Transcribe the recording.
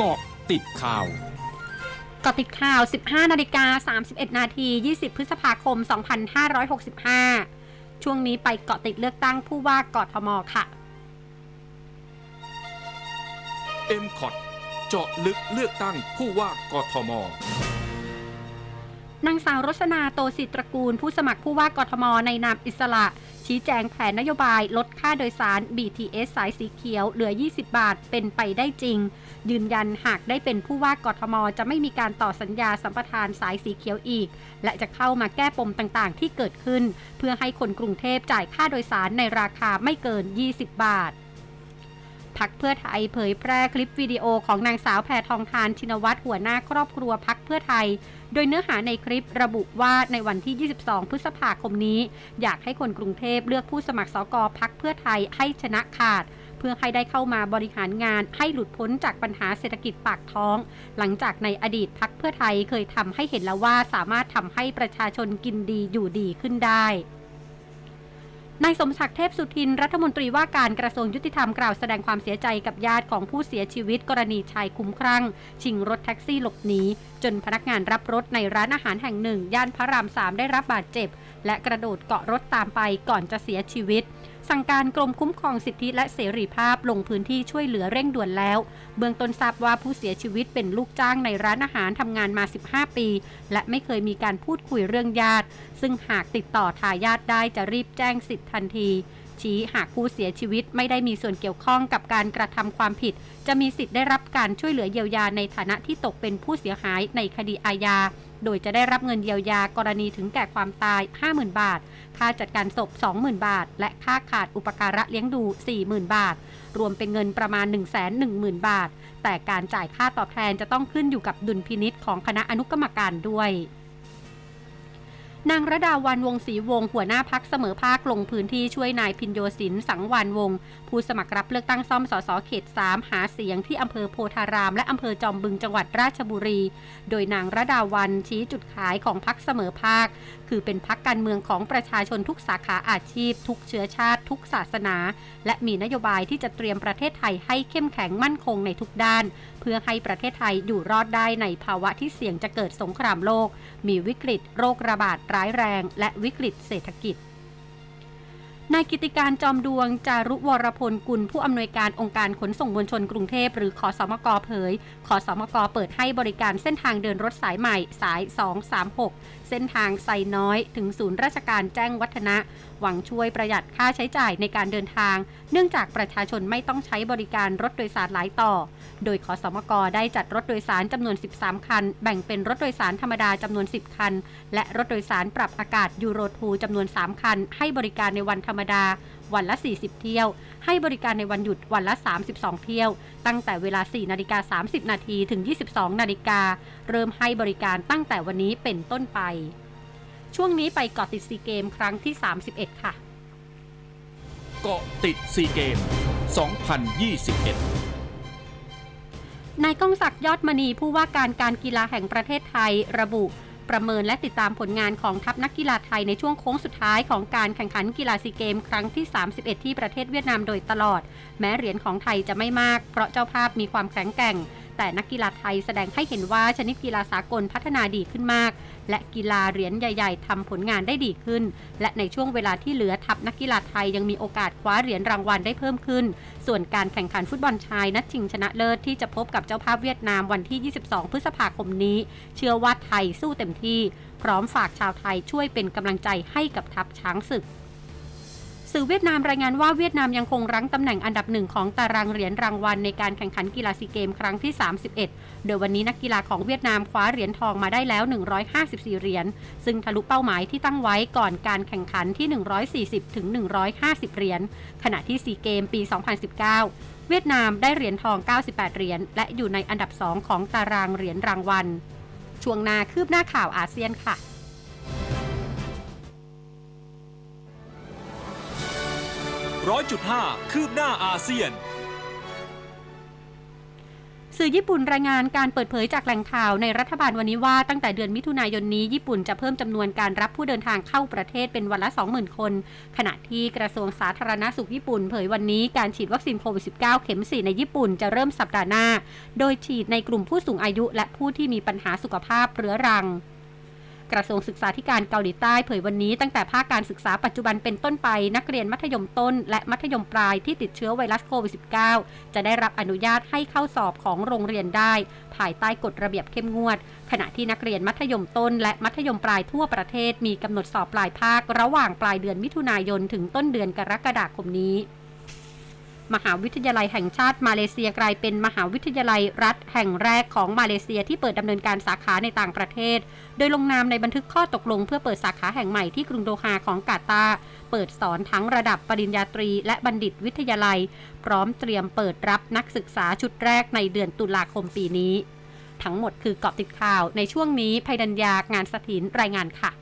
เกาะติดข่าวเกาะติดข่าว 15 นาฬิกา 31 นาที 20 พฤษภาคม 2565 ช่วงนี้ไปเกาะติดเลือกตั้งผู้ว่ากทมค่ะ m c o t เจาะลึกเลือกตั้งผู้ว่ากทม นางสาวรสนาโตศิตระกูล ผู้สมัครผู้ว่ากทม ในนามอิสระ ชี้แจงแผนนโยบายลดค่าโดยสาร BTS สายสีเขียวเหลือ 20 บาทเป็นไปได้จริง ยืนยันหากได้เป็นผู้ว่ากทม จะไม่มีการต่อสัญญาสัมปทานสายสีเขียวอีก และจะเข้ามาแก้ปมต่างๆ ที่เกิดขึ้น เพื่อให้คนกรุงเทพจ่ายค่าโดยสารในราคาไม่เกิน 20 บาท พักเพื่อไทยเผยแพร่คลิปวิดีโอของนางสาวแพทองทานชินวัตรหัวหน้าครอบครัวพักเพื่อไทย โดยเนื้อหาในคลิประบุว่าในวันที่ 22 พฤษภาคมนี้ อยากให้คนกรุงเทพเลือกผู้สมัครสกพักเพื่อไทยให้ชนะขาดเพื่อให้ได้เข้ามาบริหารงานให้หลุดพ้นจากปัญหาเศรษฐกิจปากท้อง หลังจากในอดีตพักเพื่อไทยเคยทำให้เห็นแล้วว่าสามารถทำให้ประชาชนกินดีอยู่ดีขึ้นได้ นายสมศักดิ์เทพสุทิน รัฐมนตรีว่าการกระทรวงยุติธรรมกล่าวแสดงความเสียใจกับญาติของผู้เสียชีวิตกรณีชายคุ้มครั่ง ชิงรถแท็กซี่หลบหนี จนพนักงานรับรถในร้านอาหารแห่งหนึ่ง ย่านพระรามสามได้รับบาดเจ็บ และกระโดดเกาะรถตามไปก่อนจะเสียชีวิต สั่งการกรมคุ้มครองสิทธิและเสรีภาพลงพื้นที่ช่วยเหลือเร่งด่วนแล้ว เบื้องต้นทราบว่าผู้เสียชีวิตเป็นลูกจ้างในร้านอาหารทำงานมา 15 ปี และไม่เคยมีการพูดคุยเรื่องญาติ ซึ่งหากติดต่อทายาทได้จะรีบแจ้งสิทธิทันที ชี้หากผู้เสียชีวิตไม่ได้มีส่วนเกี่ยวข้องกับการกระทำความผิด จะมีสิทธิ์ได้รับการช่วยเหลือเยียวยาในฐานะที่ตกเป็นผู้เสียหายในคดีอาญา โดยจะได้รับเงินเยียวยากรณีถึงแก่ความตาย 50,000 บาท ค่าจัดการศพ 20,000 บาท และค่าขาดอุปการะเลี้ยงดู 40,000 บาท รวมเป็นเงินประมาณ 110,000 บาท แต่การจ่ายค่าตอบแทนจะต้องขึ้นอยู่กับดุลพินิษของคณะอนุกรรมการด้วย นางระดาวันวงศรีวงหัวหน้าพักเสมอภาคลงพื้นที่ช่วยนายพินโยสินสังวานวง ผู้สมัครรับเลือกตั้งซ่อมสสเขต 3 หาเสียงที่อำเภอโพธาราม และอำเภอจอมบึงจังหวัดราชบุรี โดยนางระดาวันชี้จุดขายของพักเสมอภาค คือเป็นพักการเมืองของประชาชนทุกสาขาอาชีพ ทุกเชื้อชาติ ทุกศาสนา และมีนโยบายที่จะเตรียมประเทศไทยให้เข้มแข็งมั่นคงในทุกด้าน เพื่อให้ประเทศไทยอยู่รอดได้ในภาวะที่เสี่ยงจะเกิดสงครามโลก มีวิกฤตโรคระบาดร้ายแรงและวิกฤตเศรษฐกิจ นายกิติการจอมดวง จารุวรพลกุลผู้อำนวยการองค์การขนส่งมวลชนกรุงเทพหรือขอสมกเผย ขอสมกเปิดให้บริการเส้นทางเดินรถสายใหม่สาย 236 เส้นทางไซน้อย ถึงศูนย์ราชการแจ้งวัฒนะหวังช่วยประหยัดค่าใช้จ่ายในการเดินทาง เนื่องจากประชาชนไม่ต้องใช้บริการรถโดยสารหลายต่อ โดยขอสมกได้จัดรถโดยสารจำนวน 13 คัน แบ่งเป็นรถโดยสารธรรมดาจำนวน 10 คัน และรถโดยสารปรับอากาศยูโรทูจำนวน 3 คัน ให้บริการในวันธรรมดาวันละ 40 เที่ยว ให้บริการในวันหยุดวันละ 32 เที่ยว ตั้งแต่เวลา 4 นาฬิกา 30 นาทีถึง 22 นาฬิกา เริ่มให้บริการตั้งแต่วันนี้เป็นต้นไป ช่วงนี้ไปเกาะติดซีเกมครั้งที่ 31 ค่ะ เกาะติดซีเกม 2021นายก้องศักดิ์ยอดมณีผู้ว่าการการกีฬาแห่งประเทศไทย ระบุ ประเมินและติดตามผลงานของทัพนักกีฬาไทยในช่วงโค้งสุดท้ายของการแข่งขันกีฬาซีเกม ครั้งที่ 31 ที่ประเทศเวียดนามโดยตลอด แม้เหรียญของไทยจะไม่มาก เพราะเจ้าภาพมีความแข็งแกร่ง แต่นักกีฬาไทยแสดงให้เห็นว่าชนิดกีฬาสากลพัฒนาดีขึ้นมาก และกีฬาเหรียญใหญ่ๆทำผลงานได้ดีขึ้น และในช่วงเวลาที่เหลือทัพนักกีฬาไทยยังมีโอกาสคว้าเหรียญรางวัลได้เพิ่มขึ้น ส่วนการแข่งขันฟุตบอลชายนัดชิงชนะเลิศที่จะพบกับเจ้าภาพเวียดนามวันที่ 22 พฤษภาคมนี้ เชื่อว่าไทยสู้เต็มที่ พร้อมฝากชาวไทยช่วยเป็นกำลังใจให้กับทัพช้างศึก สื่อเวียดนามรายงานว่าเวียดนามยังคงรั้งตำแหน่งอันดับหนึ่งของตารางเหรียญรางวัลในการแข่งขันกีฬาซีเกมครั้งที่ 31 โดยวันนี้นักกีฬาของเวียดนามคว้าเหรียญทองมาได้แล้ว 154 เหรียญ ซึ่งทะลุเป้าหมายที่ตั้งไว้ก่อนการแข่งขันที่ 140 ถึง 150 เหรียญ ขณะที่ซีเกมปี 2019 เวียดนามได้เหรียญทอง 98 เหรียญ และอยู่ในอันดับ 2 ของตารางเหรียญรางวัล ช่วงนาคืบหน้าข่าวอาเซียนค่ะ ร้อยจุดห้าคืบหน้าอาเซียน สื่อญี่ปุ่นรายงานการเปิดเผยจากแหล่งข่าวในรัฐบาลวันนี้ว่าตั้งแต่เดือนมิถุนายนนี้ญี่ปุ่นจะเพิ่มจำนวนการรับผู้เดินทางเข้าประเทศเป็นวันละ 20,000 คน ขณะที่กระทรวงสาธารณสุขญี่ปุ่นเผยวันนี้การฉีดวัคซีนโควิด -19 เข็ม 4 ในญี่ปุ่นจะเริ่มสัปดาห์หน้า โดยฉีดในกลุ่มผู้สูงอายุและผู้ที่มีปัญหาสุขภาพเรื้อรัง กระทรวงศึกษาธิการเกาหลีใต้เผยวันนี้ตั้งแต่ภาคการศึกษาปัจจุบันเป็นต้นไป นักเรียนมัธยมต้น และมัธยมปลายที่ติดเชื้อไวรัสโควิด -19 จะได้รับอนุญาตให้เข้าสอบของโรงเรียนได้ ภายใต้กฎระเบียบเข้มงวด ขณะที่นักเรียนมัธยมต้น และมัธยมปลายทั่วประเทศมีกำหนดสอบปลายภาค ระหว่างปลายเดือนมิถุนายนถึงต้นเดือนกรกฎาคมนี้ มหาวิทยาลัยแห่งชาติมาเลเซียกลายเป็นมหาวิทยาลัยรัฐแห่งแรกของมาเลเซียที่เปิดดำเนินการสาขาในต่างประเทศ โดยลงนามในบันทึกข้อตกลงเพื่อเปิดสาขาแห่งใหม่ที่กรุงโดฮาของกาตาร์เปิดสอนทั้งระดับปริญญาตรี และบัณฑิตวิทยาลัย พร้อมเตรียมเปิดรับนักศึกษาชุดแรกในเดือนตุลาคมปีนี้ ทั้งหมดคือเกาะติดข่าวในช่วงนี้ภัยดัญญางานสถินรายงานค่ะ